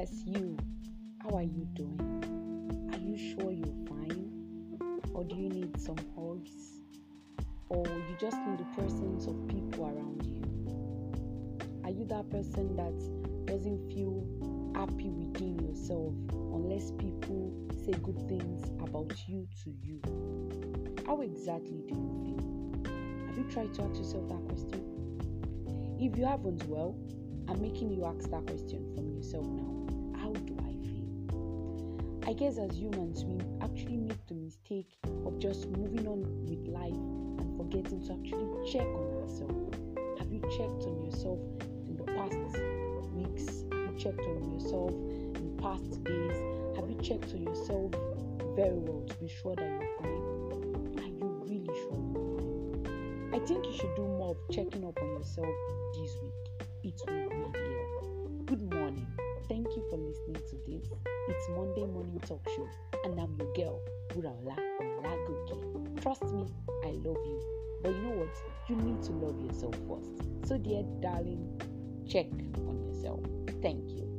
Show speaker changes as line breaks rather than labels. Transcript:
Yes, you. How are you doing? Are you sure you're fine? Or do you need some hugs? Or you just need the presence of people around you? Are you that person that doesn't feel happy within yourself unless people say good things about you to you? How exactly do you feel? Have you tried to ask yourself that question? If you haven't, well, I'm making you ask that question from yourself now. How do I feel? I guess as humans, we actually make the mistake of just moving on with life and forgetting to actually check on ourselves. Have you checked on yourself in the past weeks? Have you checked on yourself in past days? Have you checked on yourself very well to be sure that you're fine? Are you really sure you're fine? I think you should do more of checking up on yourself this week. It will really help. It's Monday Morning Talk Show, and I'm your girl, Buraola Olagoke. Trust me, I love you. But you know what? You need to love yourself first. So, dear darling, check on yourself. Thank you.